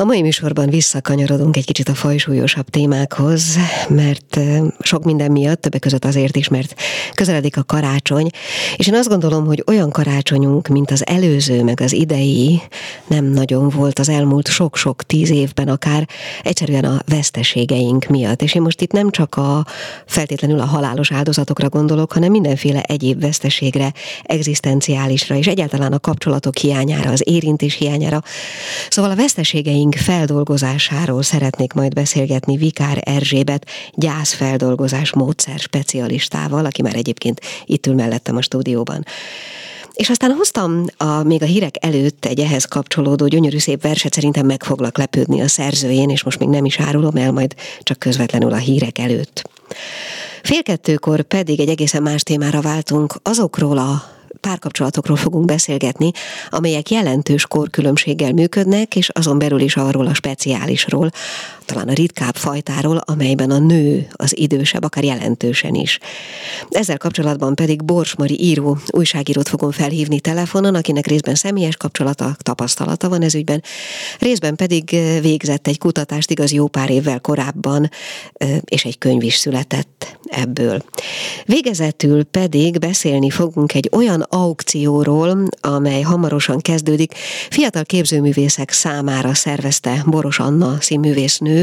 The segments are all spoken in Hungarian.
A mai műsorban visszakanyarodunk egy kicsit a fajsúlyosabb témákhoz, mert sok minden miatt, többek között azért is, mert közeledik a karácsony, és én azt gondolom, hogy olyan karácsonyunk, mint az előző, meg az idei, nem nagyon volt az elmúlt sok-sok tíz évben akár, egyszerűen a veszteségeink miatt. És én most itt nem csak a feltétlenül a halálos áldozatokra gondolok, hanem mindenféle egyéb veszteségre, egzisztenciálisra, és egyáltalán a kapcsolatok hiányára, az érintés hiányára. Szóval a veszteségeink feldolgozásáról szeretnék majd beszélgetni Vikár Erzsébet gyászfeldolgozás módszer specialistával, aki már egyébként itt ül mellettem a stúdióban. És aztán hoztam a, még a hírek előtt egy ehhez kapcsolódó gyönyörű szép verset, szerintem meg foglak lepődni a szerzőjén, és most még nem is árulom el, majd csak közvetlenül a hírek előtt. Fél kettőkor pedig egy egészen más témára váltunk, azokról a párkapcsolatokról fogunk beszélgetni, amelyek jelentős korkülönbséggel működnek, és azon belül is arról a speciálisról, talán a ritkább fajtáról, amelyben a nő az idősebb, akár jelentősen is. Ezzel kapcsolatban pedig Bors Mari író, újságírót fogom felhívni telefonon, akinek részben személyes kapcsolata, tapasztalata van ez ügyben, részben pedig végzett egy kutatást igaz jó pár évvel korábban, és egy könyv is született ebből. Végezetül pedig beszélni fogunk egy olyan aukcióról, amely hamarosan kezdődik. Fiatal képzőművészek számára szervezte Boros Anna színművésznő,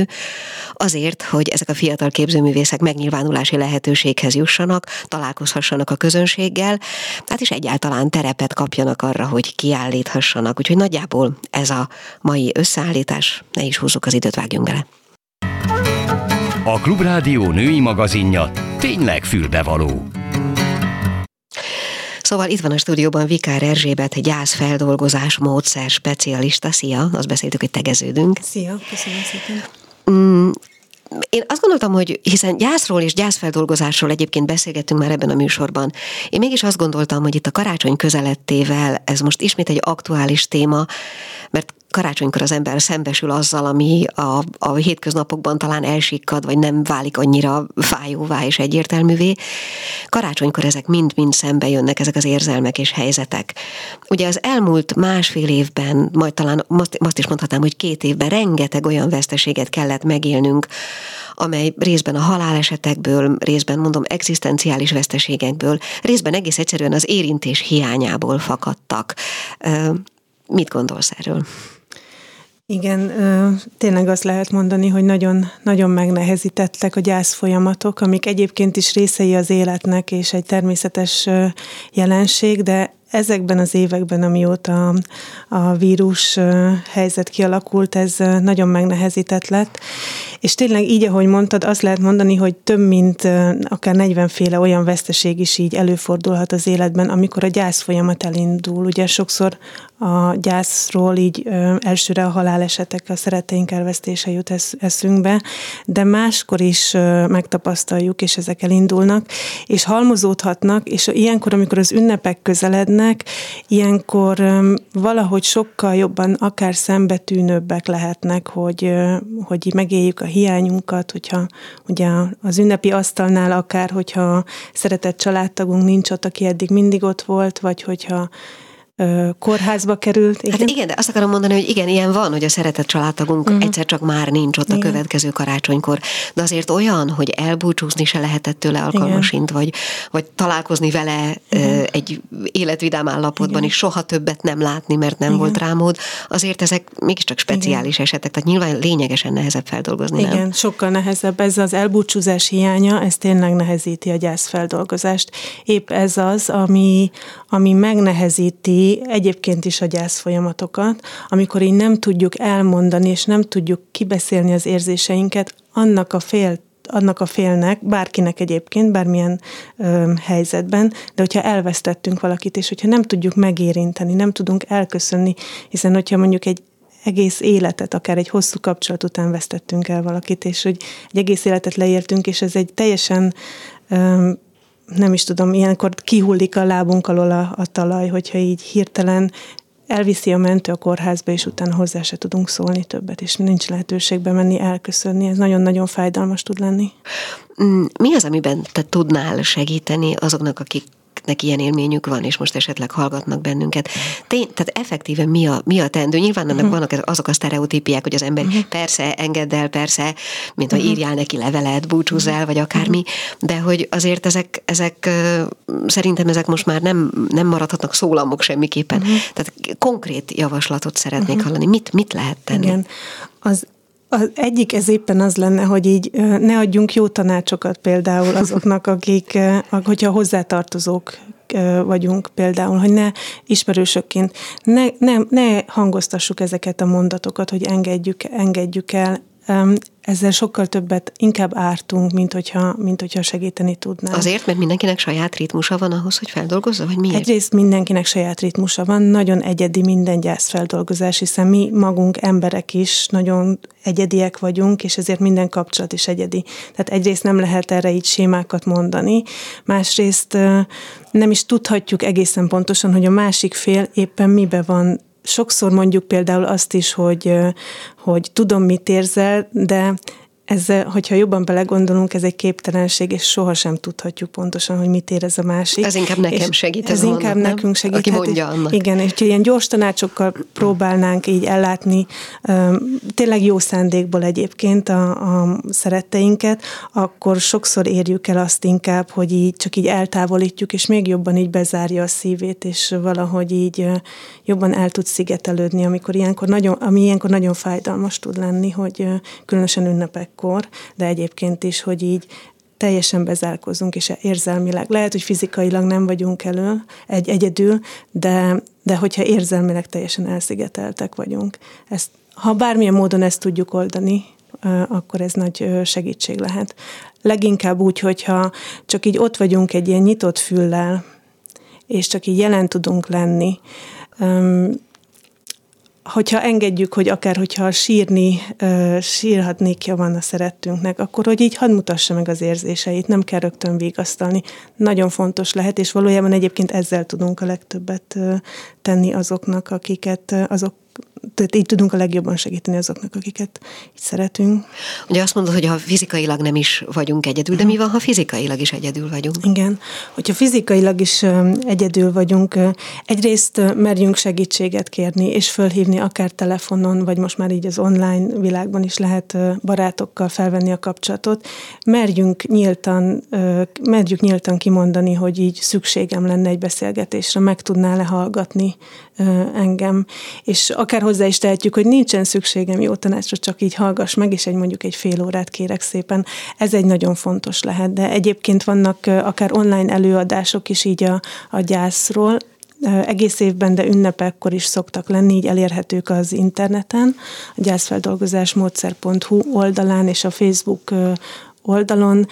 azért, hogy ezek a fiatal képzőművészek megnyilvánulási lehetőséghez jussanak, találkozhassanak a közönséggel, tehát is egyáltalán terepet kapjanak arra, hogy kiállíthassanak. Úgyhogy nagyjából ez a mai összeállítás, ne is húzzuk az időt, vágjunk bele. A Klubrádió női magazinja tényleg fülbevaló. Szóval itt van a stúdióban Vikár Erzsébet, gyászfeldolgozás módszer specialista. Szia, azt beszéltük, hogy tegeződünk. Szia, köszönöm szépen. Én azt gondoltam, hogy hiszen gyászról és gyászfeldolgozásról egyébként beszélgettünk már ebben a műsorban, én mégis azt gondoltam, hogy itt a karácsony közelettével ez most ismét egy aktuális téma, mert karácsonykor az ember szembesül azzal, ami a, a hétköznapokban talán elsikkad, vagy nem válik annyira fájóvá és egyértelművé. Karácsonykor ezek mind-mind szembe jönnek, ezek az érzelmek és helyzetek. Ugye az elmúlt másfél évben, majd talán most is mondhatnám, hogy két évben rengeteg olyan veszteséget kellett megélnünk, amely részben a halálesetekből, részben mondom egzisztenciális veszteségekből, részben egész egyszerűen az érintés hiányából fakadtak. Mit gondolsz erről? Igen, tényleg azt lehet mondani, hogy nagyon, nagyon megnehezítettek a gyász folyamatok, amik egyébként is részei az életnek és egy természetes jelenség, de ezekben az években, amióta a vírus helyzet kialakult, ez nagyon megnehezített lett, és tényleg így, ahogy mondtad, azt lehet mondani, hogy több mint akár 40 féle olyan veszteség is így előfordulhat az életben, amikor a gyász folyamat elindul. Ugye sokszor a gyászról így elsőre a halálesetek, a szeretteink elvesztése jut eszünkbe, de máskor is megtapasztaljuk, és ezek elindulnak, és halmozódhatnak, és ilyenkor, amikor az ünnepek közelednek, ilyenkor valahogy sokkal jobban akár szembetűnőbbek lehetnek, hogy, hogy megéljük a hiányunkat, hogyha ugye az ünnepi asztalnál akár, hogyha szeretett családtagunk nincs ott, aki eddig mindig ott volt, vagy hogyha kórházba került. Igen? Hát igen, de azt akarom mondani, hogy igen, ilyen van, hogy a szeretett családtagunk uh-huh. egyszer csak már nincs ott igen. a következő karácsonykor, de azért olyan, hogy elbúcsúzni se lehetett tőle alkalmasint, vagy, vagy találkozni vele uh-huh. egy életvidám állapotban igen. is soha többet nem látni, mert nem igen. volt rámód, azért ezek mégiscsak speciális igen. esetek, tehát nyilván lényegesen nehezebb feldolgozni. Igen, nem? sokkal nehezebb. Ez az elbúcsúzás hiánya, ez tényleg nehezíti a gyászfeldolgozást. Épp ez az, ami, ami megnehezíti egyébként is a gyász folyamatokat, amikor így nem tudjuk elmondani, és nem tudjuk kibeszélni az érzéseinket, annak a fél annak a félnek, bárkinek egyébként, bármilyen ö, helyzetben, de hogyha elvesztettünk valakit, és hogyha nem tudjuk megérinteni, nem tudunk elköszönni, hiszen hogyha mondjuk egy egész életet, akár egy hosszú kapcsolat után vesztettünk el valakit, és hogy egy egész életet leértünk, és ez egy teljesen nem is tudom, ilyenkor kihullik a lábunk alól a, a talaj, hogyha így hirtelen elviszi a mentő a kórházba, és utána hozzá se tudunk szólni többet, és nincs lehetőség bemenni, elköszönni. Ez nagyon-nagyon fájdalmas tud lenni. Mm, mi az, amiben te tudnál segíteni azoknak, akik akiknek ilyen élményük van, és most esetleg hallgatnak bennünket. Tény, tehát effektíven mi a, mi a tendő? Nyilván annak uh-huh. vannak azok a sztereotípiák, hogy az ember uh-huh. persze, engedd el, persze, mint hogy uh-huh. írjál neki levelet, búcsúzz el, vagy akármi, de hogy azért ezek, ezek szerintem ezek most már nem, nem maradhatnak szólamok semmiképpen. Uh-huh. Tehát konkrét javaslatot szeretnék uh-huh. hallani. Mit, mit lehet tenni? Igen. Az az egyik ez éppen az lenne, hogy így ne adjunk jó tanácsokat például azoknak, akik, hogyha hozzátartozók vagyunk például, hogy ne ismerősökként, ne, ne, ne hangoztassuk ezeket a mondatokat, hogy engedjük, engedjük el, ezzel sokkal többet inkább ártunk, mint hogyha, mint hogyha segíteni tudnánk. Azért, mert mindenkinek saját ritmusa van ahhoz, hogy feldolgozza, vagy miért? Egyrészt mindenkinek saját ritmusa van, nagyon egyedi minden gyászfeldolgozás, hiszen mi magunk emberek is nagyon egyediek vagyunk, és ezért minden kapcsolat is egyedi. Tehát egyrészt nem lehet erre így sémákat mondani, másrészt nem is tudhatjuk egészen pontosan, hogy a másik fél éppen mibe van sokszor mondjuk például azt is, hogy, hogy tudom, mit érzel, de ez, hogyha jobban belegondolunk, ez egy képtelenség, és sohasem tudhatjuk pontosan, hogy mit érez a másik. Ez inkább nekem segít. Ez, ez inkább nekünk nem? segít. Aki mondja annak. Igen, és ilyen gyors tanácsokkal próbálnánk így ellátni, tényleg jó szándékból egyébként a, a szeretteinket, akkor sokszor érjük el azt inkább, hogy így csak így eltávolítjuk, és még jobban így bezárja a szívét, és valahogy így jobban el tud szigetelődni, amikor ilyenkor nagyon, ami ilyenkor nagyon fájdalmas tud lenni, hogy különösen ünnepek gyerekkor, de egyébként is, hogy így teljesen bezárkozunk, és érzelmileg. Lehet, hogy fizikailag nem vagyunk elő, egy egyedül, de, de hogyha érzelmileg teljesen elszigeteltek vagyunk. Ezt, ha bármilyen módon ezt tudjuk oldani, akkor ez nagy segítség lehet. Leginkább úgy, hogyha csak így ott vagyunk egy ilyen nyitott füllel, és csak így jelen tudunk lenni, hogyha engedjük, hogy akár hogyha sírni, sírhatnékja van a szerettünknek, akkor hogy így hadd mutassa meg az érzéseit, nem kell rögtön vigasztalni. Nagyon fontos lehet, és valójában egyébként ezzel tudunk a legtöbbet tenni azoknak, akiket, azok tehát így tudunk a legjobban segíteni azoknak, akiket így szeretünk. Ugye azt mondod, hogy ha fizikailag nem is vagyunk egyedül, de mi van, ha fizikailag is egyedül vagyunk? Igen, hogyha fizikailag is egyedül vagyunk, egyrészt merjünk segítséget kérni, és fölhívni akár telefonon, vagy most már így az online világban is lehet barátokkal felvenni a kapcsolatot. Merjünk nyíltan, merjük nyíltan kimondani, hogy így szükségem lenne egy beszélgetésre, meg tudná lehallgatni engem, és akár hozzá is tehetjük, hogy nincsen szükségem jó tanácsra, csak így hallgass meg, és egy mondjuk egy fél órát kérek szépen. Ez egy nagyon fontos lehet, de egyébként vannak akár online előadások is így a, a gyászról, egész évben, de ünnepekkor is szoktak lenni, így elérhetők az interneten, a gyászfeldolgozásmódszer.hu oldalán és a Facebook oldalon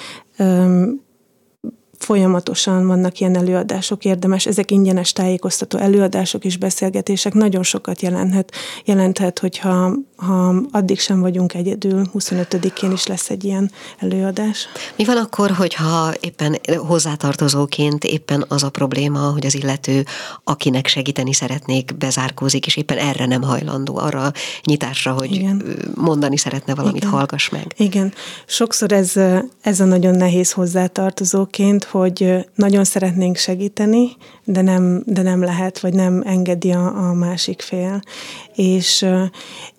folyamatosan vannak ilyen előadások, érdemes, ezek ingyenes tájékoztató előadások és beszélgetések, nagyon sokat jelenthet, jelenthet hogyha ha addig sem vagyunk egyedül, 25-én is lesz egy ilyen előadás. Mi van akkor, hogyha éppen hozzátartozóként éppen az a probléma, hogy az illető, akinek segíteni szeretnék, bezárkózik, és éppen erre nem hajlandó, arra nyitásra, hogy Igen. mondani szeretne valamit, Igen. hallgass meg. Igen. Sokszor ez, ez a nagyon nehéz hozzátartozóként, hogy nagyon szeretnénk segíteni, de nem, de nem lehet, vagy nem engedi a, a másik fél. És uh,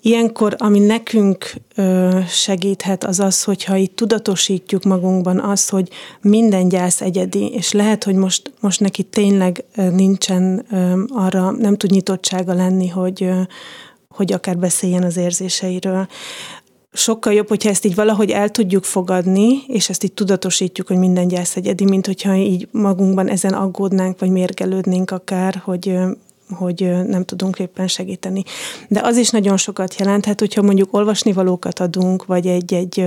ilyenkor, ami nekünk uh, segíthet, az az, hogyha itt tudatosítjuk magunkban azt, hogy minden gyász egyedi, és lehet, hogy most, most neki tényleg uh, nincsen uh, arra, nem tud nyitottsága lenni, hogy, hogy akár beszéljen az érzéseiről sokkal jobb, hogyha ezt így valahogy el tudjuk fogadni, és ezt így tudatosítjuk, hogy minden gyász egyedi, mint hogyha így magunkban ezen aggódnánk, vagy mérgelődnénk akár, hogy hogy nem tudunk éppen segíteni. De az is nagyon sokat jelenthet, hogyha mondjuk olvasnivalókat adunk, vagy egy-egy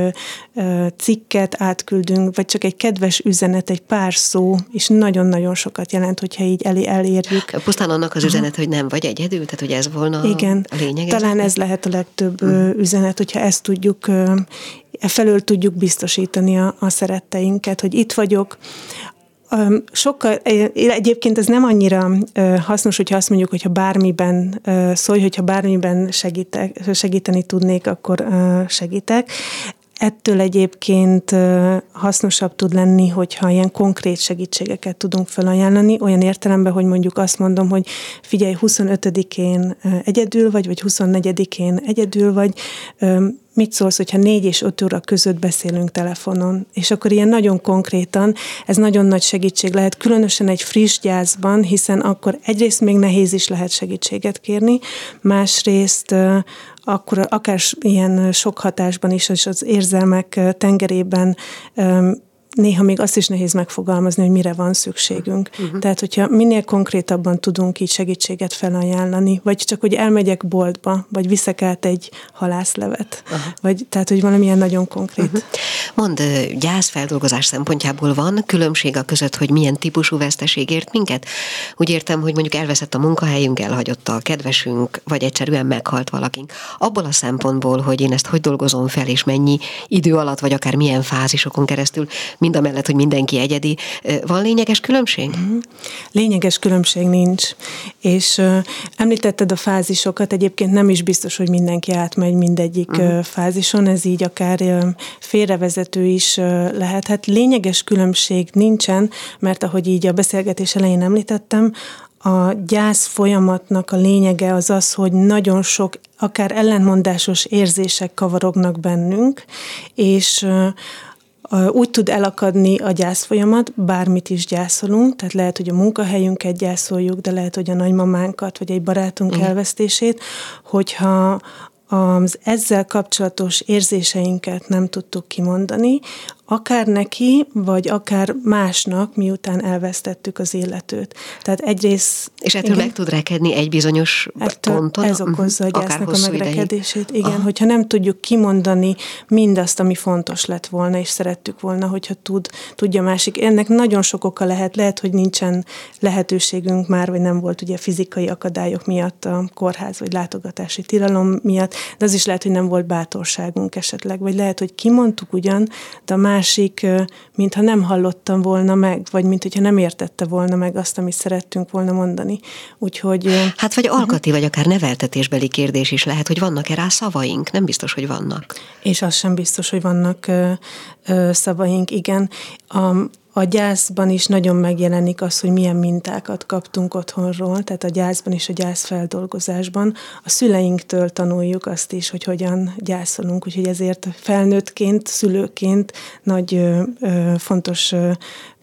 cikket átküldünk, vagy csak egy kedves üzenet, egy pár szó, és nagyon-nagyon sokat jelent, hogyha így elé elérjük. Pusztán annak az üzenet, hogy nem vagy egyedül, tehát hogy ez volna Igen, a lényeg. Talán ez lehet a legtöbb uh üzenet, hogyha ezt tudjuk e felől tudjuk biztosítani a, a szeretteinket, hogy itt vagyok, Sokkal, egyébként ez nem annyira hasznos, hogyha azt mondjuk, hogyha bármiben szólj, hogyha bármiben segítek, segíteni tudnék, akkor segítek. Ettől egyébként hasznosabb tud lenni, hogyha ilyen konkrét segítségeket tudunk felajánlani, olyan értelemben, hogy mondjuk azt mondom, hogy figyelj, 25-én egyedül vagy, vagy 24-én egyedül vagy, mit szólsz, hogyha négy és öt óra között beszélünk telefonon, és akkor ilyen nagyon konkrétan, ez nagyon nagy segítség lehet, különösen egy friss gyászban, hiszen akkor egyrészt még nehéz is lehet segítséget kérni, másrészt akkor akár ilyen sok hatásban is, és az érzelmek tengerében néha még azt is nehéz megfogalmazni, hogy mire van szükségünk. Uh-huh. Tehát, hogyha minél konkrétabban tudunk így segítséget felajánlani, vagy csak, hogy elmegyek boltba, vagy viszek át egy halászlevet, uh-huh. vagy tehát, hogy valamilyen nagyon konkrét. Uh-huh. Mond, gyászfeldolgozás szempontjából van különbség a között, hogy milyen típusú veszteség ért minket? Úgy értem, hogy mondjuk elveszett a munkahelyünk, elhagyott a kedvesünk, vagy egyszerűen meghalt valakink. Abból a szempontból, hogy én ezt hogy dolgozom fel, és mennyi idő alatt, vagy akár milyen fázisokon keresztül, mind a mellett, hogy mindenki egyedi. Van lényeges különbség? Mhm. Lényeges különbség nincs. És említetted a fázisokat, egyébként nem is biztos, hogy mindenki átmegy mindegyik uh-huh. fázison, ez így akár félrevezető is lehet. Hát lényeges különbség nincsen, mert ahogy így a beszélgetés elején említettem, a gyász folyamatnak a lényege az az, hogy nagyon sok, akár ellentmondásos érzések kavarognak bennünk, és úgy tud elakadni a gyászfolyamat, bármit is gyászolunk, tehát lehet, hogy a munkahelyünket gyászoljuk, de lehet, hogy a nagymamánkat, vagy egy barátunk Igen. elvesztését, hogyha az ezzel kapcsolatos érzéseinket nem tudtuk kimondani, akár neki, vagy akár másnak, miután elvesztettük az életőt. Tehát egyrészt... És ettől igen, meg tud rekedni egy bizonyos ettől ponton? Ez okozza a gyásznak a megrekedését. Igen, Aha. hogyha nem tudjuk kimondani mindazt, ami fontos lett volna, és szerettük volna, hogyha tud, tudja másik. Ennek nagyon sok oka lehet. Lehet, hogy nincsen lehetőségünk már, vagy nem volt ugye fizikai akadályok miatt a kórház, vagy látogatási tilalom miatt, de az is lehet, hogy nem volt bátorságunk esetleg, vagy lehet, hogy kimondtuk ugyan, de a másik, mintha nem hallottam volna meg, vagy mint hogyha nem értette volna meg azt, amit szerettünk volna mondani. Úgyhogy... Hát vagy alkati, vagy akár neveltetésbeli kérdés is lehet, hogy vannak-e rá szavaink? Nem biztos, hogy vannak. És az sem biztos, hogy vannak szavaink, igen. A, a gyászban is nagyon megjelenik az, hogy milyen mintákat kaptunk otthonról, tehát a gyászban és a gyászfeldolgozásban. A szüleinktől tanuljuk azt is, hogy hogyan gyászolunk, úgyhogy ezért felnőttként, szülőként nagy ö, ö, fontos ö,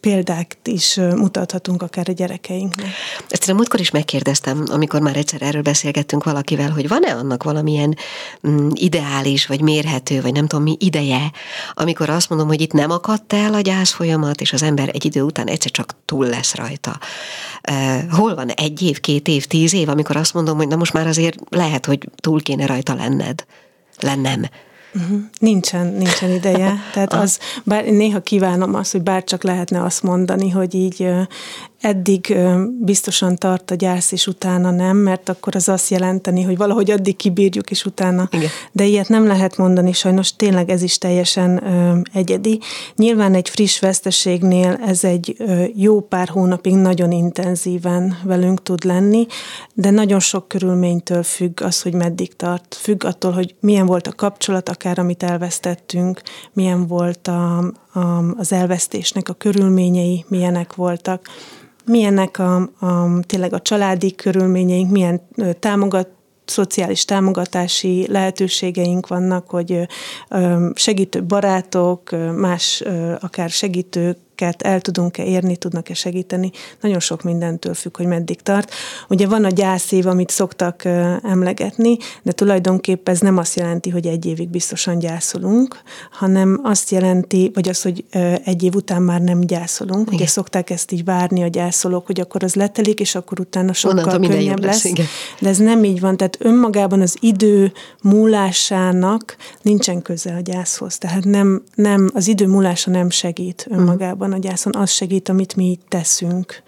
példát is mutathatunk akár a gyerekeinknek. Ezt én múltkor is megkérdeztem, amikor már egyszer erről beszélgettünk valakivel, hogy van-e annak valamilyen mm, ideális, vagy mérhető, vagy nem tudom mi ideje, amikor azt mondom, hogy itt nem akadt el a gyász folyamat, és az ember egy idő után egyszer csak túl lesz rajta. Hol van egy év, két év, tíz év, amikor azt mondom, hogy na most már azért lehet, hogy túl kéne rajta lenned, lennem. Uh-huh. Nincsen, nincsen ideje. Tehát az, bár néha kívánom azt, hogy bár csak lehetne azt mondani, hogy így eddig biztosan tart a gyász, és utána nem, mert akkor az azt jelenteni, hogy valahogy addig kibírjuk, és utána. Igen. De ilyet nem lehet mondani, sajnos tényleg ez is teljesen egyedi. Nyilván egy friss veszteségnél ez egy jó pár hónapig nagyon intenzíven velünk tud lenni, de nagyon sok körülménytől függ az, hogy meddig tart. Függ attól, hogy milyen volt a kapcsolat, akár amit elvesztettünk, milyen volt a, a, az elvesztésnek a körülményei, milyenek voltak milyenek a, a, tényleg a családi körülményeink, milyen támogat, szociális támogatási lehetőségeink vannak, hogy segítő barátok, más akár segítők, ket el tudunk-e érni, tudnak-e segíteni. Nagyon sok mindentől függ, hogy meddig tart. Ugye van a gyászév, amit szoktak emlegetni, de tulajdonképpen ez nem azt jelenti, hogy egy évig biztosan gyászolunk, hanem azt jelenti, vagy az, hogy egy év után már nem gyászolunk. Igen. Ugye szokták ezt így várni a gyászolók, hogy akkor az letelik, és akkor utána sokkal Onnantól könnyebb lesz. lesz. De ez nem így van. Tehát önmagában az idő múlásának nincsen köze a gyászhoz. Tehát nem, nem az idő múlása nem segít mhm. önmagában a gyászon, az segít, amit mi teszünk.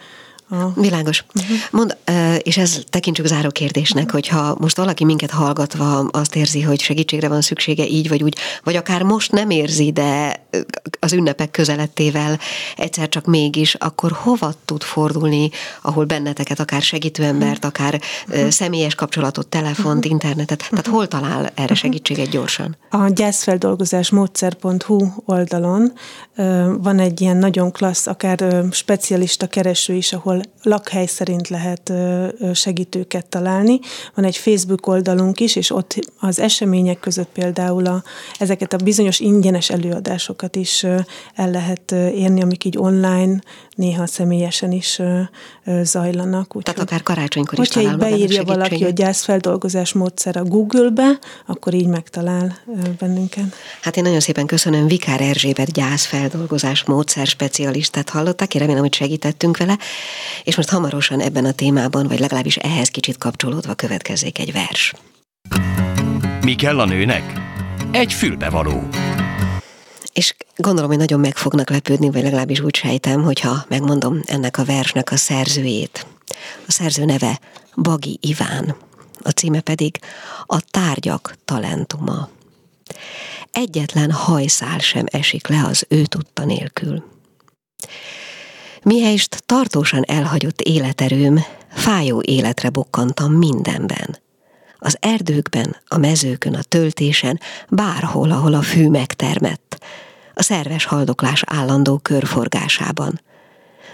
A... Világos. Uh-huh. Mond, és ez tekintsük záró kérdésnek, uh-huh. hogyha most valaki minket hallgatva azt érzi, hogy segítségre van szüksége így vagy úgy, vagy akár most nem érzi, de az ünnepek közelettével egyszer csak mégis, akkor hova tud fordulni, ahol benneteket akár segítőembert, akár személyes kapcsolatot, telefont, internetet, tehát hol talál erre segítséget gyorsan? A gyászfeldolgozás módszer.hu oldalon van egy ilyen nagyon klassz, akár specialista kereső is, ahol lakhely szerint lehet segítőket találni. Van egy Facebook oldalunk is, és ott az események között például a, ezeket a bizonyos ingyenes előadásokat is el lehet érni, amik így online, néha személyesen is zajlanak. Úgy, Tehát akár karácsonykor is így beírja valaki a gyászfeldolgozás módszer a Google-be, akkor így megtalál bennünket. Hát én nagyon szépen köszönöm Vikár Erzsébet gyászfeldolgozás módszer specialistát hallottak, én remélem, hogy segítettünk vele, és most hamarosan ebben a témában, vagy legalábbis ehhez kicsit kapcsolódva következzék egy vers. Mi kell a nőnek? Egy fülbevaló. És gondolom, hogy nagyon meg fognak lepődni, vagy legalábbis úgy sejtem, hogyha megmondom ennek a versnek a szerzőjét. A szerző neve Bagi Iván, a címe pedig A tárgyak talentuma. Egyetlen hajszál sem esik le az ő tudta nélkül. Mihelyst tartósan elhagyott életerőm, fájó életre bukkantam mindenben. Az erdőkben, a mezőkön, a töltésen, bárhol, ahol a fű megtermett, a szerves haldoklás állandó körforgásában.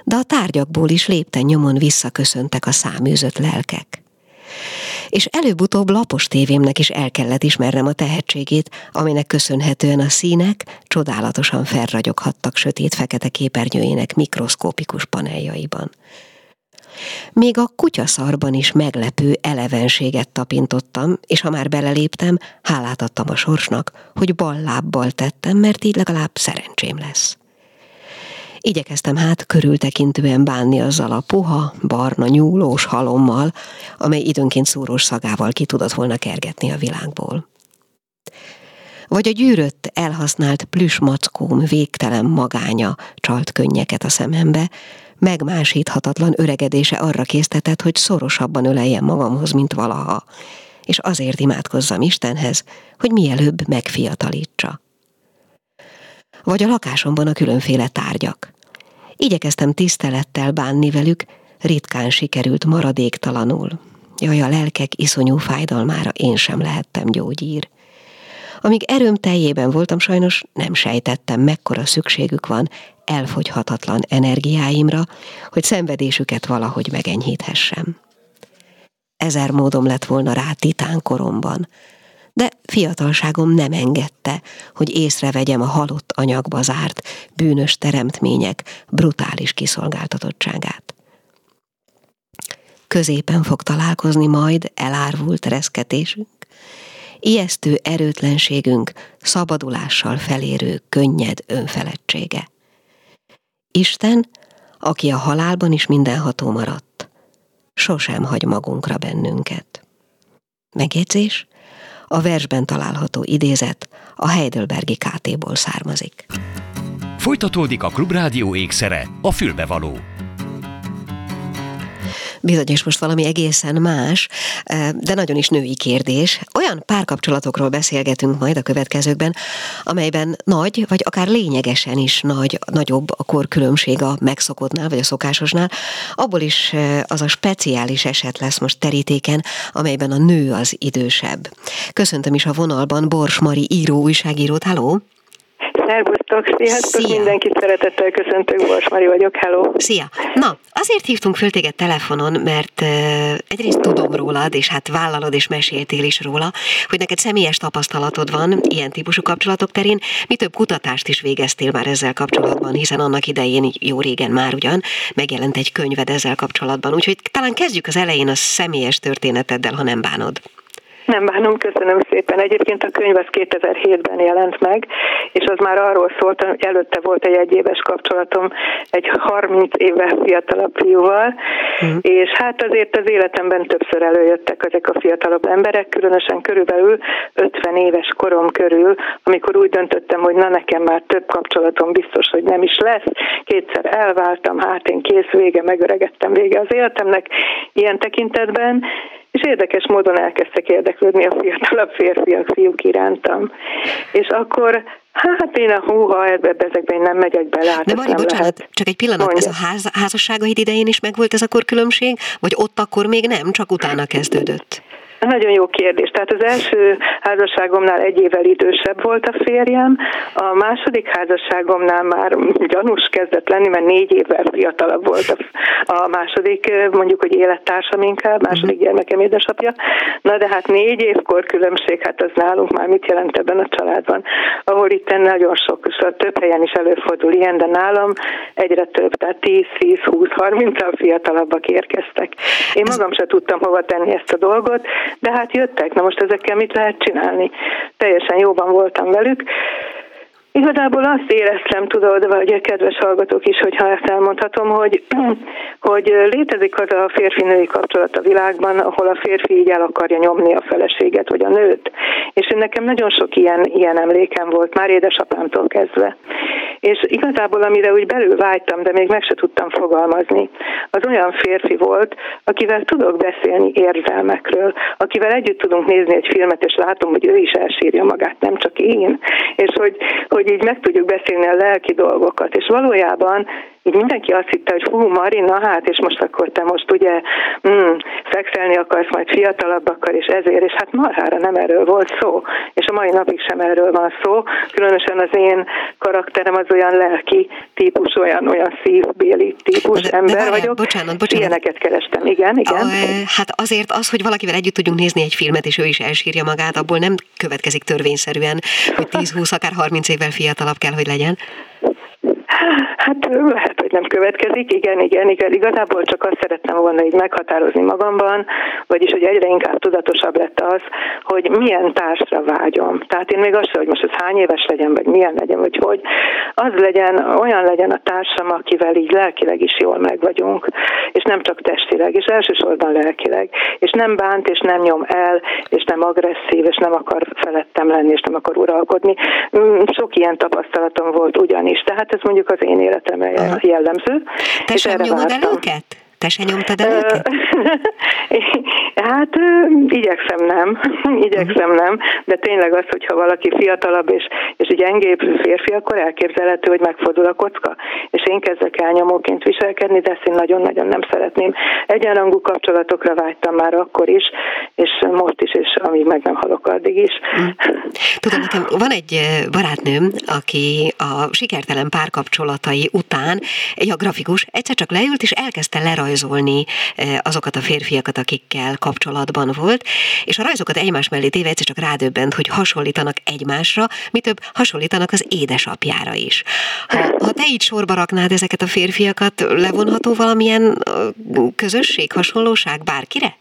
De a tárgyakból is lépten nyomon visszaköszöntek a száműzött lelkek. És előbb-utóbb lapos tévémnek is el kellett ismernem a tehetségét, aminek köszönhetően a színek csodálatosan felragyoghattak sötét-fekete képernyőjének mikroszkópikus paneljaiban. Még a kutyaszarban is meglepő elevenséget tapintottam, és ha már beleléptem, hálát adtam a sorsnak, hogy bal lábbal tettem, mert így legalább szerencsém lesz. Igyekeztem hát körültekintően bánni azzal a puha, barna, nyúlós halommal, amely időnként szúrós szagával ki tudott volna kergetni a világból. Vagy a gyűrött, elhasznált plüsmackóm végtelen magánya csalt könnyeket a szemembe, megmásíthatatlan öregedése arra késztetett, hogy szorosabban öleljem magamhoz, mint valaha, és azért imádkozzam Istenhez, hogy mielőbb megfiatalítsa. Vagy a lakásomban a különféle tárgyak. Igyekeztem tisztelettel bánni velük, ritkán sikerült maradéktalanul. Jaj, a lelkek iszonyú fájdalmára én sem lehettem gyógyír. Amíg erőm teljében voltam, sajnos nem sejtettem, mekkora szükségük van elfogyhatatlan energiáimra, hogy szenvedésüket valahogy megenyhíthessem. Ezer módom lett volna rá titánkoromban, de fiatalságom nem engedte, hogy észrevegyem a halott anyagba zárt, bűnös teremtmények brutális kiszolgáltatottságát. Középen fog találkozni majd elárvult reszketésünk, ijesztő erőtlenségünk szabadulással felérő könnyed önfeledtsége. Isten, aki a halálban is mindenható maradt, sosem hagy magunkra bennünket. Megjegyzés? A versben található idézet a Heidelbergi KT-ból származik. Folytatódik a Klubrádió ékszere, a fülbevaló bizony, és most valami egészen más, de nagyon is női kérdés. Olyan párkapcsolatokról beszélgetünk majd a következőkben, amelyben nagy, vagy akár lényegesen is nagy, nagyobb a korkülönbség a megszokottnál, vagy a szokásosnál. Abból is az a speciális eset lesz most terítéken, amelyben a nő az idősebb. Köszöntöm is a vonalban Bors Mari író, újságírót. Halló! Szervusztok, sziasztok, Szia. mindenkit szeretettel köszöntök, Bors Mari vagyok, hello! Szia! Na, azért hívtunk föl téged telefonon, mert uh, egyrészt tudom rólad, és hát vállalod és meséltél is róla, hogy neked személyes tapasztalatod van ilyen típusú kapcsolatok terén, mi több kutatást is végeztél már ezzel kapcsolatban, hiszen annak idején jó régen már ugyan megjelent egy könyved ezzel kapcsolatban, úgyhogy talán kezdjük az elején a személyes történeteddel, ha nem bánod. Nem bánom, köszönöm szépen. Egyébként a könyv az 2007-ben jelent meg, és az már arról szólt, hogy előtte volt egy egyéves kapcsolatom egy 30 éve fiatalabb fiúval, uh-huh. és hát azért az életemben többször előjöttek ezek a fiatalabb emberek, különösen körülbelül 50 éves korom körül, amikor úgy döntöttem, hogy na nekem már több kapcsolatom biztos, hogy nem is lesz. Kétszer elváltam, hát én kész vége, megöregettem vége az életemnek ilyen tekintetben, és érdekes módon elkezdtek érdeklődni a fiatalabb férfiak, fiúk irántam. És akkor Hát én a húha, ebbe, ezekben én nem megyek bele. Hát De Mari, bocsánat, lehet. csak egy pillanat, Mondja. ez a ház, házasságaid idején is megvolt ez a korkülönbség, vagy ott akkor még nem, csak utána kezdődött? Nagyon jó kérdés. Tehát az első házasságomnál egy évvel idősebb volt a férjem, a második házasságomnál már gyanús kezdett lenni, mert négy évvel fiatalabb volt a, második, mondjuk, hogy élettársam inkább, második mhm. gyermekem édesapja. Na de hát négy évkor különbség, hát az nálunk már mit jelent ebben a családban, ahol itt nagyon sok, szóval több helyen is előfordul ilyen, de nálam egyre több, tehát 10, 10, 20, 30 fiatalabbak érkeztek. Én magam sem tudtam hova tenni ezt a dolgot, de hát jöttek, na most ezekkel mit lehet csinálni? Teljesen jóban voltam velük, Igazából azt éreztem, tudod, vagy kedves hallgatók is, hogyha ezt elmondhatom, hogy, hogy létezik az a férfi-női kapcsolat a világban, ahol a férfi így el akarja nyomni a feleséget, vagy a nőt. És én nekem nagyon sok ilyen, ilyen emlékem volt, már édesapámtól kezdve. És igazából, amire úgy belül vágytam, de még meg se tudtam fogalmazni, az olyan férfi volt, akivel tudok beszélni érzelmekről, akivel együtt tudunk nézni egy filmet, és látom, hogy ő is elsírja magát, nem csak én. És hogy, hogy hogy így meg tudjuk beszélni a lelki dolgokat. És valójában így mindenki azt hitte, hogy hú, Marina, hát és most akkor te most ugye mm, szexelni akarsz majd fiatalabbakkal, és ezért, és hát marhára nem erről volt szó, és a mai napig sem erről van szó, különösen az én karakterem az olyan lelki típus, olyan, olyan szívbéli típus de, ember de vagyok. Bocsánat, bocsánat. Ilyeneket kerestem, igen, igen. A, hát azért az, hogy valakivel együtt tudjunk nézni egy filmet, és ő is elsírja magát, abból nem következik törvényszerűen, hogy 10-20, akár 30 évvel fiatalabb kell, hogy legyen. Hát lehet, hogy nem következik, igen, igen, igen. Igazából csak azt szerettem volna így meghatározni magamban, vagyis, hogy egyre inkább tudatosabb lett az, hogy milyen társra vágyom. Tehát én még azt sem, hogy most ez hány éves legyen, vagy milyen legyen, vagy hogy az legyen, olyan legyen a társam, akivel így lelkileg is jól meg vagyunk, és nem csak testileg, és elsősorban lelkileg, és nem bánt, és nem nyom el, és nem agresszív, és nem akar felettem lenni, és nem akar uralkodni. Mm, sok ilyen tapasztalatom volt ugyanis. Tehát ez mondjuk az én életemre jellemző. Te sem nyomod el őket? Te se nyomtad el őket? hát igyekszem nem, igyekszem uh-huh. nem, de tényleg az, hogyha valaki fiatalabb és, és egy gyengébb férfi, akkor elképzelhető, hogy megfordul a kocka, és én kezdek elnyomóként viselkedni, de ezt én nagyon-nagyon nem szeretném. Egyenrangú kapcsolatokra vágytam már akkor is, és most is, és amíg meg nem halok, addig is. Uh-huh. Tudom, nekem van egy barátnőm, aki a sikertelen párkapcsolatai után, egy a grafikus, egyszer csak leült, és elkezdte lerajzolni rajzolni eh, azokat a férfiakat, akikkel kapcsolatban volt, és a rajzokat egymás mellé téve egyszer csak rádöbbent, hogy hasonlítanak egymásra, mi több hasonlítanak az édesapjára is. Ha, ha te így sorba raknád ezeket a férfiakat, levonható valamilyen közösség, hasonlóság bárkire?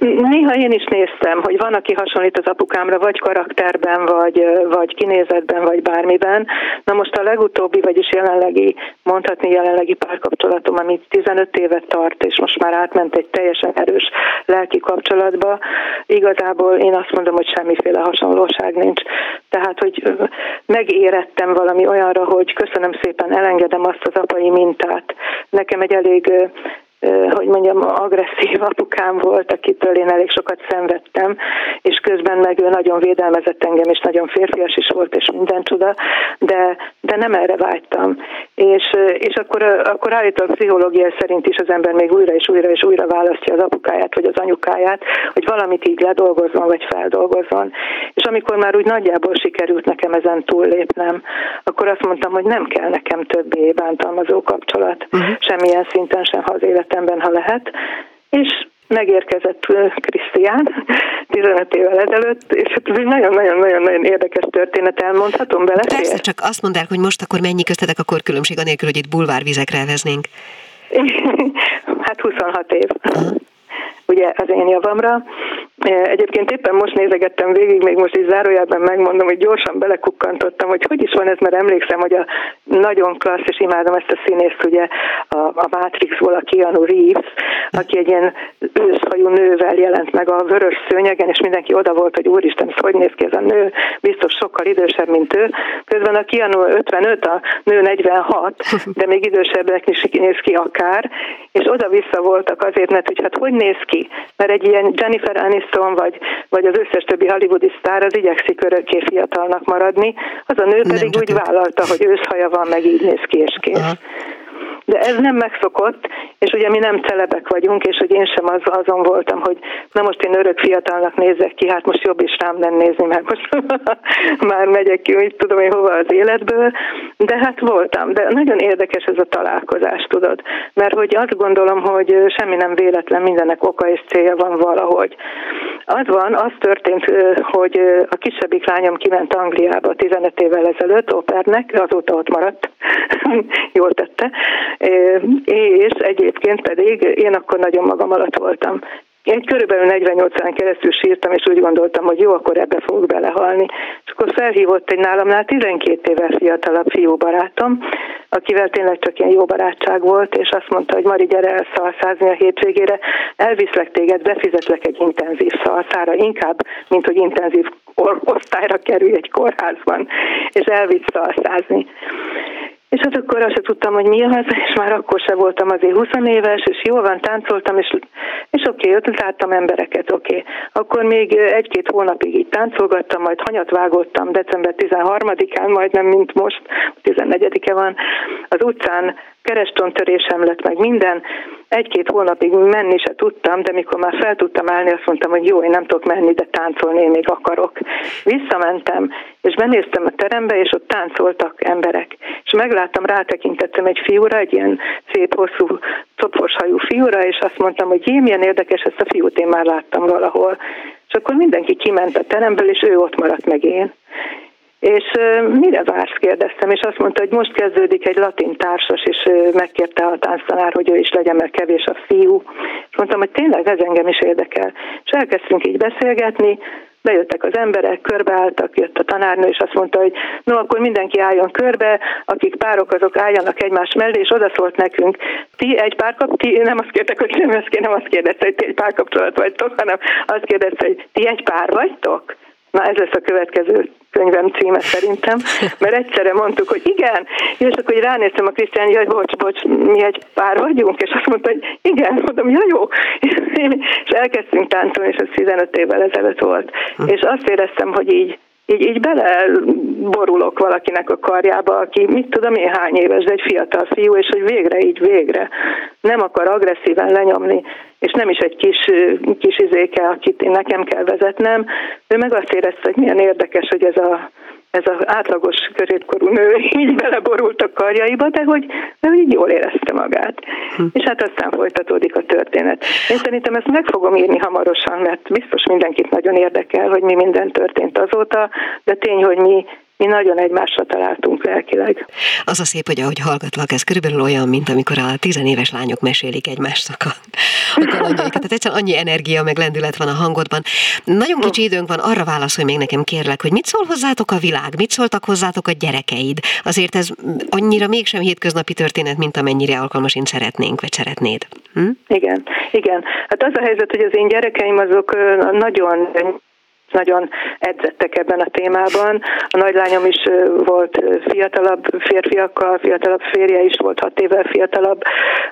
Néha én is néztem, hogy van, aki hasonlít az apukámra, vagy karakterben, vagy, vagy kinézetben, vagy bármiben. Na most a legutóbbi, vagyis jelenlegi, mondhatni jelenlegi párkapcsolatom, ami 15 évet tart, és most már átment egy teljesen erős lelki kapcsolatba, igazából én azt mondom, hogy semmiféle hasonlóság nincs. Tehát, hogy megérettem valami olyanra, hogy köszönöm szépen, elengedem azt az apai mintát. Nekem egy elég hogy mondjam, agresszív apukám volt, akitől én elég sokat szenvedtem, és közben meg ő nagyon védelmezett engem, és nagyon férfias is volt, és minden csuda, de, de nem erre vágytam. És, és akkor, akkor állítólag pszichológia szerint is az ember még újra és újra és újra választja az apukáját, vagy az anyukáját, hogy valamit így ledolgozzon, vagy feldolgozzon. És amikor már úgy nagyjából sikerült nekem ezen túllépnem, akkor azt mondtam, hogy nem kell nekem többé bántalmazó kapcsolat, uh-huh. semmilyen szinten sem, ha az élet életemben, ha lehet, és megérkezett Krisztián 15 évvel ezelőtt, és hát ez egy nagyon-nagyon-nagyon érdekes történet, elmondhatom bele. Persze, csak azt mondd el, hogy most akkor mennyi köztetek akkor különbség, anélkül, hogy itt bulvárvizekre veznénk. hát 26 év. Uh-huh ugye az én javamra. Egyébként éppen most nézegettem végig, még most is zárójában megmondom, hogy gyorsan belekukkantottam, hogy hogy is van ez, mert emlékszem, hogy a nagyon klassz, és imádom ezt a színészt, ugye a, a Matrixból, a Keanu Reeves, aki egy ilyen őszhajú nővel jelent meg a vörös szőnyegen, és mindenki oda volt, hogy úristen, ez hogy néz ki ez a nő, biztos sokkal idősebb, mint ő. Közben a Keanu 55, a nő 46, de még idősebbnek is néz ki akár, és oda-vissza voltak azért, mert hogy hát hogy néz ki, bárki. Mert egy ilyen Jennifer Aniston vagy, vagy az összes többi hollywoodi sztár az igyekszik örökké fiatalnak maradni, az a nő pedig úgy vállalta, hogy őszhaja van, meg így néz ki és kész. Aha. De ez nem megszokott, és ugye mi nem celebek vagyunk, és hogy én sem az, azon voltam, hogy na most én örök fiatalnak nézek ki, hát most jobb is rám nem nézni, mert most már megyek ki, úgy tudom én hova az életből, de hát voltam. De nagyon érdekes ez a találkozás, tudod, mert hogy azt gondolom, hogy semmi nem véletlen, mindennek oka és célja van valahogy. Az van, az történt, hogy a kisebbik lányom kiment Angliába 15 évvel ezelőtt opernek, azóta ott maradt, jól tette, és egyébként pedig én akkor nagyon magam alatt voltam. Én körülbelül 48 órán keresztül sírtam, és úgy gondoltam, hogy jó, akkor ebbe fogok belehalni. És akkor felhívott egy nálamnál 12 éve fiatalabb fiú barátom, akivel tényleg csak ilyen jó barátság volt, és azt mondta, hogy Mari, gyere el szalszázni a hétvégére, elviszlek téged, befizetlek egy intenzív szalszára, inkább, mint hogy intenzív osztályra kerülj egy kórházban, és elvisz szalszázni. És hát akkor azt sem tudtam, hogy mi az, és már akkor se voltam azért 20 éves, és jól van, táncoltam, és, és oké, okay, ott láttam embereket, oké. Okay. Akkor még egy-két hónapig így táncolgattam, majd hanyat vágottam december 13-án, majdnem, mint most, 14-e van, az utcán keresztontörésem lett meg minden, egy-két hónapig menni se tudtam, de mikor már fel tudtam állni, azt mondtam, hogy jó, én nem tudok menni, de táncolni én még akarok. Visszamentem, és benéztem a terembe, és ott táncoltak emberek. És megláttam, rátekintettem egy fiúra, egy ilyen szép, hosszú, copos hajú fiúra, és azt mondtam, hogy jé, milyen érdekes, ezt a fiút én már láttam valahol. És akkor mindenki kiment a teremből, és ő ott maradt meg én. És mire vársz, kérdeztem, és azt mondta, hogy most kezdődik egy latin társas, és megkérte a tánctanár, hogy ő is legyen, mert kevés a fiú. És mondtam, hogy tényleg ez engem is érdekel. És elkezdtünk így beszélgetni, bejöttek az emberek, körbeálltak, jött a tanárnő, és azt mondta, hogy no, akkor mindenki álljon körbe, akik párok, azok álljanak egymás mellé, és odaszólt nekünk, ti egy párkap, ti nem azt kértek, hogy nem azt, nem azt kérdezte, hogy ti egy párkapcsolat vagytok, hanem azt kérdezte, hogy ti egy pár vagytok? Na ez lesz a következő könyvem címe szerintem, mert egyszerre mondtuk, hogy igen, és akkor ránéztem a Krisztián, hogy bocs, bocs, mi egy pár vagyunk, és azt mondta, hogy igen, mondom, ja jó, és elkezdtünk táncolni, és ez 15 évvel ezelőtt volt, hm. és azt éreztem, hogy így így, így beleborulok valakinek a karjába, aki mit tudom én hány éves, de egy fiatal fiú, és hogy végre így végre nem akar agresszíven lenyomni, és nem is egy kis, kis izéke, akit én nekem kell vezetnem, ő meg azt érezte, hogy milyen érdekes, hogy ez a ez az átlagos középkorú nő így beleborult a karjaiba, de hogy, de hogy így jól érezte magát. Hm. És hát aztán folytatódik a történet. Én szerintem ezt meg fogom írni hamarosan, mert biztos mindenkit nagyon érdekel, hogy mi minden történt azóta, de tény, hogy mi mi nagyon egymásra találtunk lelkileg. Az a szép, hogy ahogy hallgatlak, ez körülbelül olyan, mint amikor a tizenéves lányok mesélik egymásnak a, a kalandjaikat. Tehát egyszerűen annyi energia, meg lendület van a hangodban. Nagyon kicsi időnk van, arra válaszolj még nekem kérlek, hogy mit szól hozzátok a világ, mit szóltak hozzátok a gyerekeid? Azért ez annyira mégsem hétköznapi történet, mint amennyire alkalmasint szeretnénk, vagy szeretnéd. Hm? Igen, igen. Hát az a helyzet, hogy az én gyerekeim azok nagyon nagyon edzettek ebben a témában. A nagylányom is volt fiatalabb férfiakkal, fiatalabb férje is volt, hat évvel fiatalabb,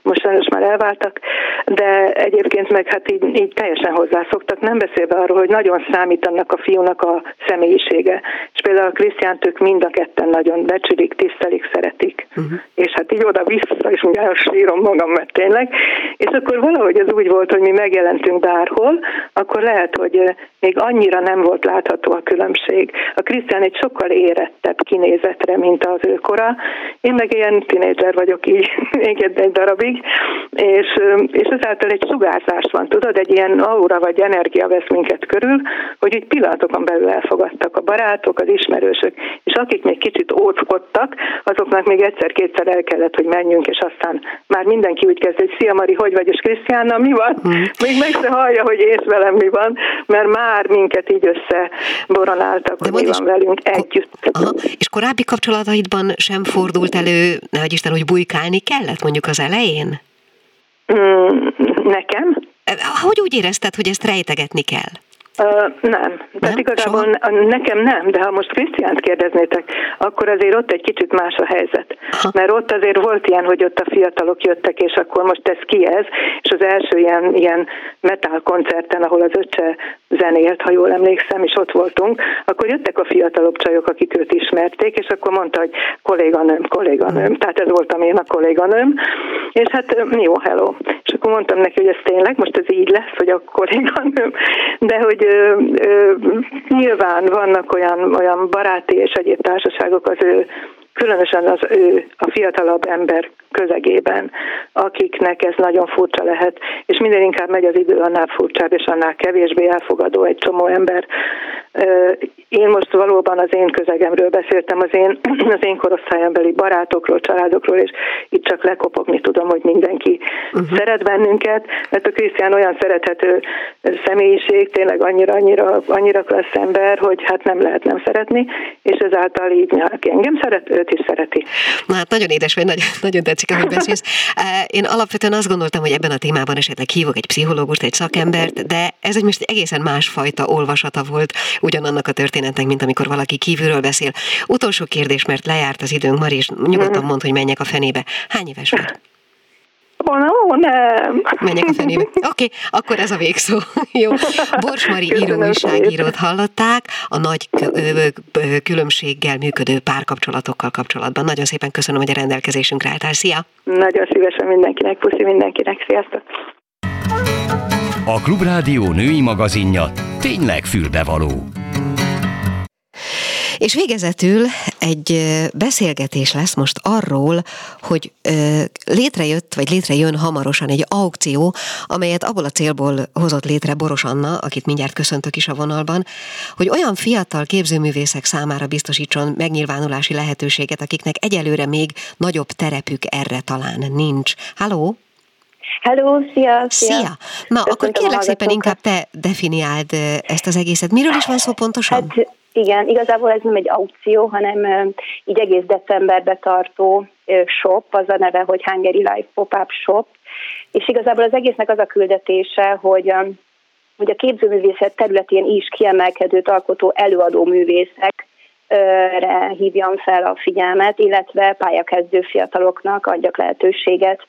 most sajnos már elváltak, de egyébként meg hát így, így teljesen hozzászoktak, nem beszélve arról, hogy nagyon számít annak a fiúnak a személyisége. És például a Krisztiánt ők mind a ketten nagyon becsülik, tisztelik, szeretik. Uh-huh. És hát így oda-vissza, és mindjárt sírom magam, mert tényleg. És akkor valahogy ez úgy volt, hogy mi megjelentünk bárhol, akkor lehet, hogy még annyira nem nem volt látható a különbség. A Krisztián egy sokkal érettebb kinézetre, mint az ő kora. Én meg ilyen tinédzser vagyok így még egy darabig, és, és ezáltal egy sugárzás van, tudod, egy ilyen aura vagy energia vesz minket körül, hogy így pillanatokon belül elfogadtak a barátok, az ismerősök, és akik még kicsit óckodtak, azoknak még egyszer-kétszer el kellett, hogy menjünk, és aztán már mindenki úgy kezd, hogy szia Mari, hogy vagy, és Krisztiána, mi van? Mm. Még meg se hallja, hogy ész velem mi van, mert már minket így összeboronáltak, hogy mi van velünk együtt. Aha, és korábbi kapcsolataidban sem fordult elő, nehogy Isten, hogy bujkálni kellett mondjuk az elején? Mm, nekem? Hogy úgy érezted, hogy ezt rejtegetni kell? Uh, nem. Tehát igazából soha? nekem nem, de ha most Krisztiánt kérdeznétek, akkor azért ott egy kicsit más a helyzet. Ha. Mert ott azért volt ilyen, hogy ott a fiatalok jöttek, és akkor most ez ki ez, és az első ilyen, ilyen metal koncerten, ahol az öccse zenélt, ha jól emlékszem, és ott voltunk, akkor jöttek a fiatalabb csajok, akik őt ismerték, és akkor mondta, hogy kolléganőm, kolléganőm, tehát ez voltam én a kolléganőm, és hát jó, hello. És akkor mondtam neki, hogy ez tényleg, most ez így lesz, hogy a kolléganőm, de hogy ö, ö, nyilván vannak olyan, olyan baráti és egyéb társaságok az ő különösen az ő, a fiatalabb ember közegében, akiknek ez nagyon furcsa lehet, és minden inkább megy az idő, annál furcsább, és annál kevésbé elfogadó egy csomó ember. Én most valóban az én közegemről beszéltem, az én, az én korosztályembeli barátokról, családokról, és itt csak lekopogni tudom, hogy mindenki uh-huh. szeret bennünket, mert a Krisztián olyan szerethető személyiség, tényleg annyira, annyira, annyira klassz ember, hogy hát nem lehet nem szeretni, és ezáltal így aki engem szeret, őt is szereti. Na hát nagyon édes vagy, nagyon, nagyon tetszik, ahogy beszélsz. Én alapvetően azt gondoltam, hogy ebben a témában esetleg hívok egy pszichológust, egy szakembert, de ez egy most egészen másfajta olvasata volt ugyanannak a történetnek, mint amikor valaki kívülről beszél. Utolsó kérdés, mert lejárt az időnk, Mari, és nyugodtan mhm. mond, hogy menjek a fenébe. Hány éves vagy? Ó, no, nem. Menjek a fenébe. Oké, okay, akkor ez a végszó. Jó. Borsmari író újságírót hallották a nagy különbséggel működő párkapcsolatokkal kapcsolatban. Nagyon szépen köszönöm, hogy a rendelkezésünkre álltál. Szia! Nagyon szívesen mindenkinek, puszi mindenkinek. Sziasztok! A Klubrádió női magazinja tényleg fülbevaló. És végezetül egy beszélgetés lesz most arról, hogy létrejött, vagy létrejön hamarosan egy aukció, amelyet abból a célból hozott létre Boros Anna, akit mindjárt köszöntök is a vonalban, hogy olyan fiatal képzőművészek számára biztosítson megnyilvánulási lehetőséget, akiknek egyelőre még nagyobb terepük erre talán nincs. Halló! Hello, szia! Szia! szia. Na, Köszöntöm akkor kérlek szépen inkább te definiáld ezt az egészet. Miről is van szó pontosan? Hát igen, igazából ez nem egy aukció, hanem így egész decemberbe tartó shop, az a neve, hogy Hungary Life Pop-Up Shop, és igazából az egésznek az a küldetése, hogy hogy a képzőművészet területén is kiemelkedőt alkotó előadó művészek hívjam fel a figyelmet, illetve pályakezdő fiataloknak adjak lehetőséget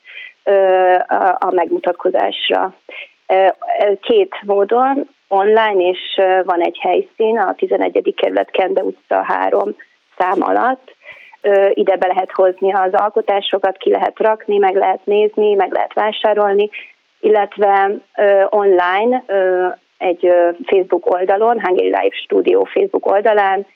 a megmutatkozásra. Két módon, online, és van egy helyszín, a 11. kerület Kende utca 3 szám alatt. Ide be lehet hozni az alkotásokat, ki lehet rakni, meg lehet nézni, meg lehet vásárolni, illetve online egy Facebook oldalon, Hungary Live Studio Facebook oldalán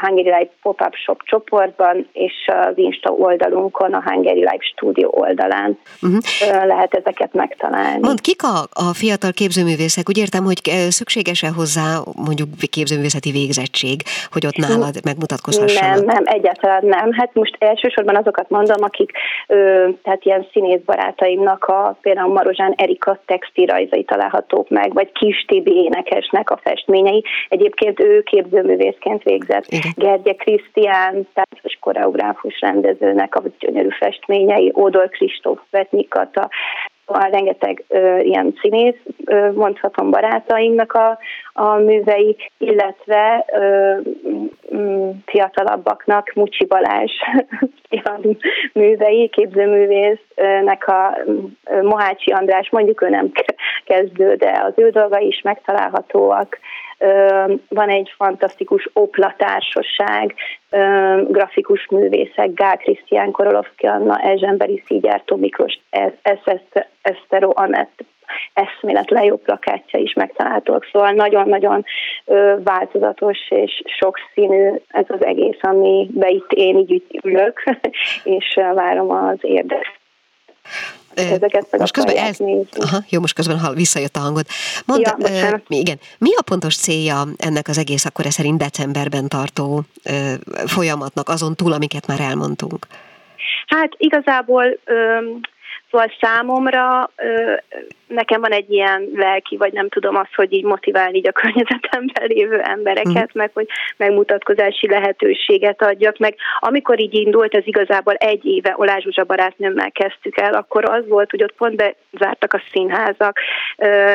Hungary Life Pop-Up Shop csoportban, és az Insta oldalunkon, a Hungary Life Studio oldalán uh-huh. lehet ezeket megtalálni. Mond, kik a, a fiatal képzőművészek? Úgy értem, hogy szükséges-e hozzá mondjuk képzőművészeti végzettség, hogy ott nálad megmutatkozhassanak? Nem, nem, egyáltalán nem. Hát most elsősorban azokat mondom, akik ö, tehát ilyen színész barátaimnak a például Marozsán Erika textilrajzai találhatók meg, vagy Kis Tibi énekesnek a festményei. Egyébként ő képzőművészként végzett végzett. Igen. Gergye Krisztián, táncos koreográfus rendezőnek a gyönyörű festményei, Ódor Kristóf Vetnikata, a rengeteg ö, ilyen színész, ö, mondhatom barátainknak a, a művei, illetve ö, m, fiatalabbaknak Mucsi Balázs művei, képzőművésznek a Mohácsi András, mondjuk ő nem kezdő, de az ő dolgai is megtalálhatóak van egy fantasztikus oplatársaság, grafikus művészek, Gál Krisztián, Korolovki Anna, Ezsemberi Szígyártó Miklós, Eszteró Anett, eszmélet lejó plakátja is megtalálhatók, szóval nagyon-nagyon változatos és sokszínű ez az egész, amibe itt én így ülök, és várom az érdekes ezeket meg most közben el... Aha, jó, most közben hall, visszajött a hangod. Mondd, ja, uh, igen, mi a pontos célja ennek az egész akkor ez szerint decemberben tartó uh, folyamatnak, azon túl, amiket már elmondtunk? Hát igazából um, Szóval számomra nekem van egy ilyen lelki, vagy nem tudom az, hogy így motiválni így a környezetemben lévő embereket, mm. meg hogy megmutatkozási lehetőséget adjak, meg amikor így indult, ez igazából egy éve Olá Zsuzsa barátnőmmel kezdtük el, akkor az volt, hogy ott pont bezártak a színházak,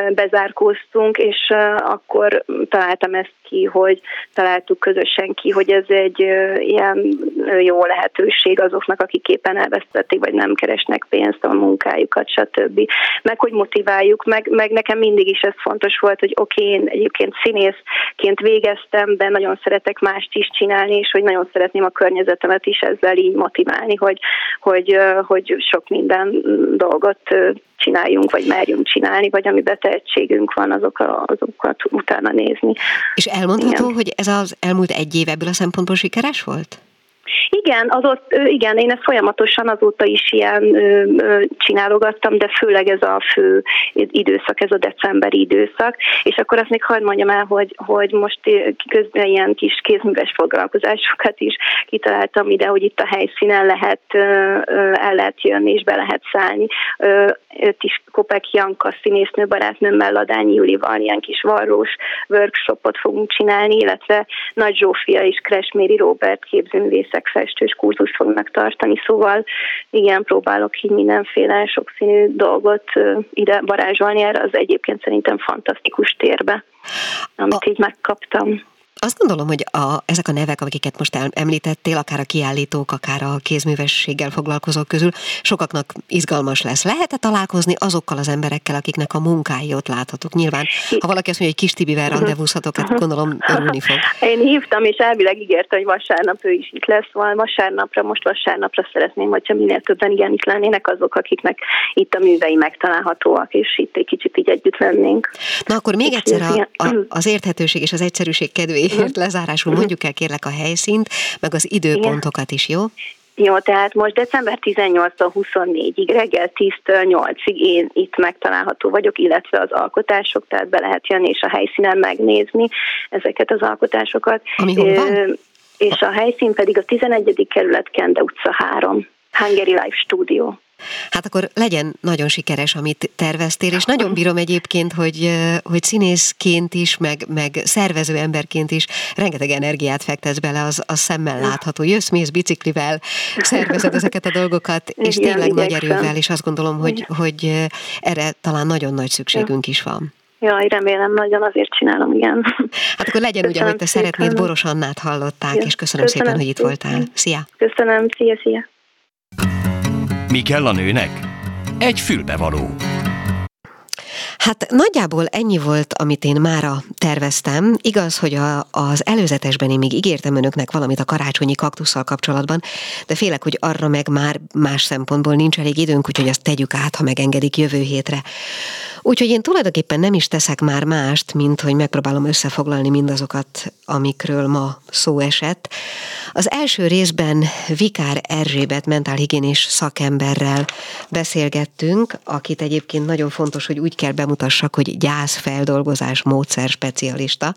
bezárkóztunk, és akkor találtam ezt ki, hogy találtuk közösen ki, hogy ez egy ilyen jó lehetőség azoknak, akik éppen elvesztették, vagy nem keresnek pénzt a munkájukat, stb. Meg hogy motiváljuk, meg, meg nekem mindig is ez fontos volt, hogy oké, okay, én egyébként színészként végeztem, de nagyon szeretek mást is csinálni, és hogy nagyon szeretném a környezetemet is ezzel így motiválni, hogy, hogy, hogy sok minden dolgot csináljunk, vagy merjünk csinálni, vagy ami tehetségünk van, azok a, azokat utána nézni. És elmondható, Igen. hogy ez az elmúlt egy év ebből a szempontból sikeres volt? Igen, az ott, igen, én ezt folyamatosan azóta is ilyen csinálogattam, de főleg ez a fő időszak, ez a decemberi időszak, és akkor azt még hagyd mondjam el, hogy, hogy most közben ilyen kis kézműves foglalkozásokat is kitaláltam ide, hogy itt a helyszínen lehet, el lehet jönni és be lehet szállni. Őt is Kopek Janka színésznő barátnőmmel, Ladányi Julival ilyen kis varrós workshopot fogunk csinálni, illetve Nagy Zsófia és Kresméri Robert képzőművészek festős kurzust fognak tartani, szóval igen, próbálok így mindenféle sokszínű dolgot ide varázsolni erre az egyébként szerintem fantasztikus térbe, amit a... így megkaptam. Azt gondolom, hogy a, ezek a nevek, akiket most említettél, akár a kiállítók, akár a kézművességgel foglalkozók közül, sokaknak izgalmas lesz. Lehet-e találkozni azokkal az emberekkel, akiknek a munkái ott láthatók? Nyilván, ha valaki azt mondja, hogy kis Tibivel rendezvúzhatok, hát gondolom örülni fog. Én hívtam, és elvileg ígérte, hogy vasárnap ő is itt lesz, szóval vasárnapra, most vasárnapra szeretném, hogyha minél többen igen itt lennének azok, akiknek itt a művei megtalálhatóak, és itt egy kicsit így együtt lennénk. Na akkor még egyszer a, a, az érthetőség és az egyszerűség kedvéért azért lezárásul mondjuk el kérlek a helyszínt, meg az időpontokat is, jó? Jó, tehát most december 18-tól 24-ig, reggel 10-től 8-ig én itt megtalálható vagyok, illetve az alkotások, tehát be lehet jönni és a helyszínen megnézni ezeket az alkotásokat. Ami hol van? És a helyszín pedig a 11. kerület Kende utca 3, Hungary Life Studio. Hát akkor legyen nagyon sikeres, amit terveztél, és nagyon bírom egyébként, hogy, hogy színészként is, meg, meg szervező emberként is rengeteg energiát fektetsz bele, az, az szemmel látható. Jössz, mész biciklivel, szervezed ezeket a dolgokat, és tényleg nagy erővel, és azt gondolom, hogy, hogy erre talán nagyon nagy szükségünk is van. Jaj, remélem, nagyon azért csinálom, igen. Hát akkor legyen úgy, ahogy te szeretnéd, Boros Annát hallották, ja. és köszönöm, köszönöm szépen, hogy itt voltál. Szia! Köszönöm, szia, szia! Mi kell a nőnek? Egy fülbevaló. Hát nagyjából ennyi volt, amit én mára terveztem. Igaz, hogy a, az előzetesben én még ígértem önöknek valamit a karácsonyi kaktusszal kapcsolatban, de félek, hogy arra meg már más szempontból nincs elég időnk, úgyhogy azt tegyük át, ha megengedik jövő hétre. Úgyhogy én tulajdonképpen nem is teszek már mást, mint hogy megpróbálom összefoglalni mindazokat, amikről ma szó esett. Az első részben Vikár Erzsébet mentálhigiénés szakemberrel beszélgettünk, akit egyébként nagyon fontos, hogy úgy kell bemutassak, hogy gyászfeldolgozás módszer specialista.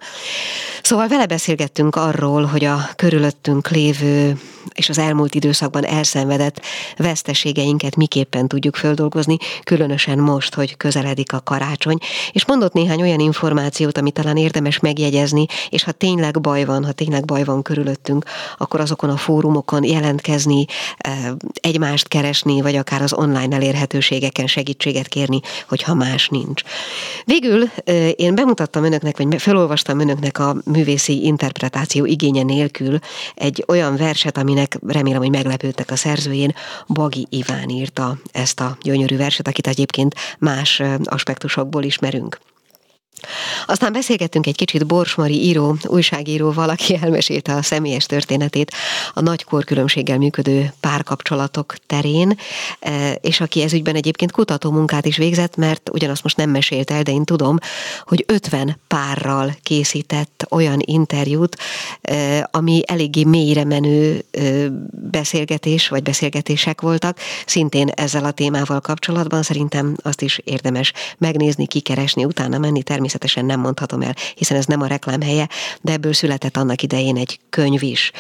Szóval vele beszélgettünk arról, hogy a körülöttünk lévő és az elmúlt időszakban elszenvedett veszteségeinket miképpen tudjuk földolgozni, különösen most, hogy közeledik a karácsony, és mondott néhány olyan információt, amit talán érdemes megjegyezni, és ha tényleg baj van, ha tényleg baj van körülöttünk, akkor azokon a fórumokon jelentkezni, egymást keresni, vagy akár az online elérhetőségeken segítséget kérni, hogyha más nincs. Végül én bemutattam önöknek, vagy felolvastam önöknek a művészi interpretáció igénye nélkül egy olyan verset, aminek remélem, hogy meglepődtek a szerzőjén. Bagi Iván írta ezt a gyönyörű verset, akit egyébként más aspektusokból ismerünk. Aztán beszélgettünk egy kicsit Borsmari író, újságíróval, aki elmesélte a személyes történetét a nagy korkülönbséggel működő párkapcsolatok terén, e, és aki ezügyben egyébként kutató munkát is végzett, mert ugyanazt most nem mesélt el, de én tudom, hogy 50 párral készített olyan interjút, e, ami eléggé mélyre menő e, beszélgetés, vagy beszélgetések voltak, szintén ezzel a témával kapcsolatban. Szerintem azt is érdemes megnézni, kikeresni, utána menni természetesen természetesen nem mondhatom el, hiszen ez nem a reklám helye, de ebből született annak idején egy könyv is.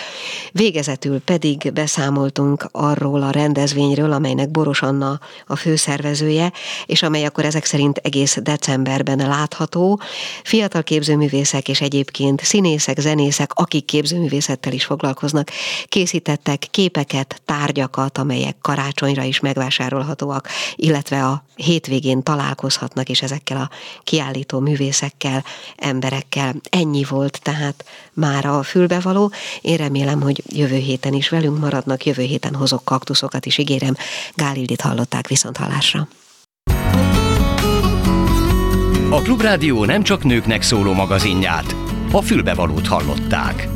Végezetül pedig beszámoltunk arról a rendezvényről, amelynek Boros Anna a főszervezője, és amely akkor ezek szerint egész decemberben látható. Fiatal képzőművészek és egyébként színészek, zenészek, akik képzőművészettel is foglalkoznak, készítettek képeket, tárgyakat, amelyek karácsonyra is megvásárolhatóak, illetve a hétvégén találkozhatnak, és ezekkel a kiállító művészekkel, emberekkel. Ennyi volt tehát már a fülbevaló. Én remélem, hogy jövő héten is velünk maradnak, jövő héten hozok kaktuszokat is, ígérem. Gálildit hallották viszont hallásra. A Klubrádió nem csak nőknek szóló magazinját, a fülbevalót hallották.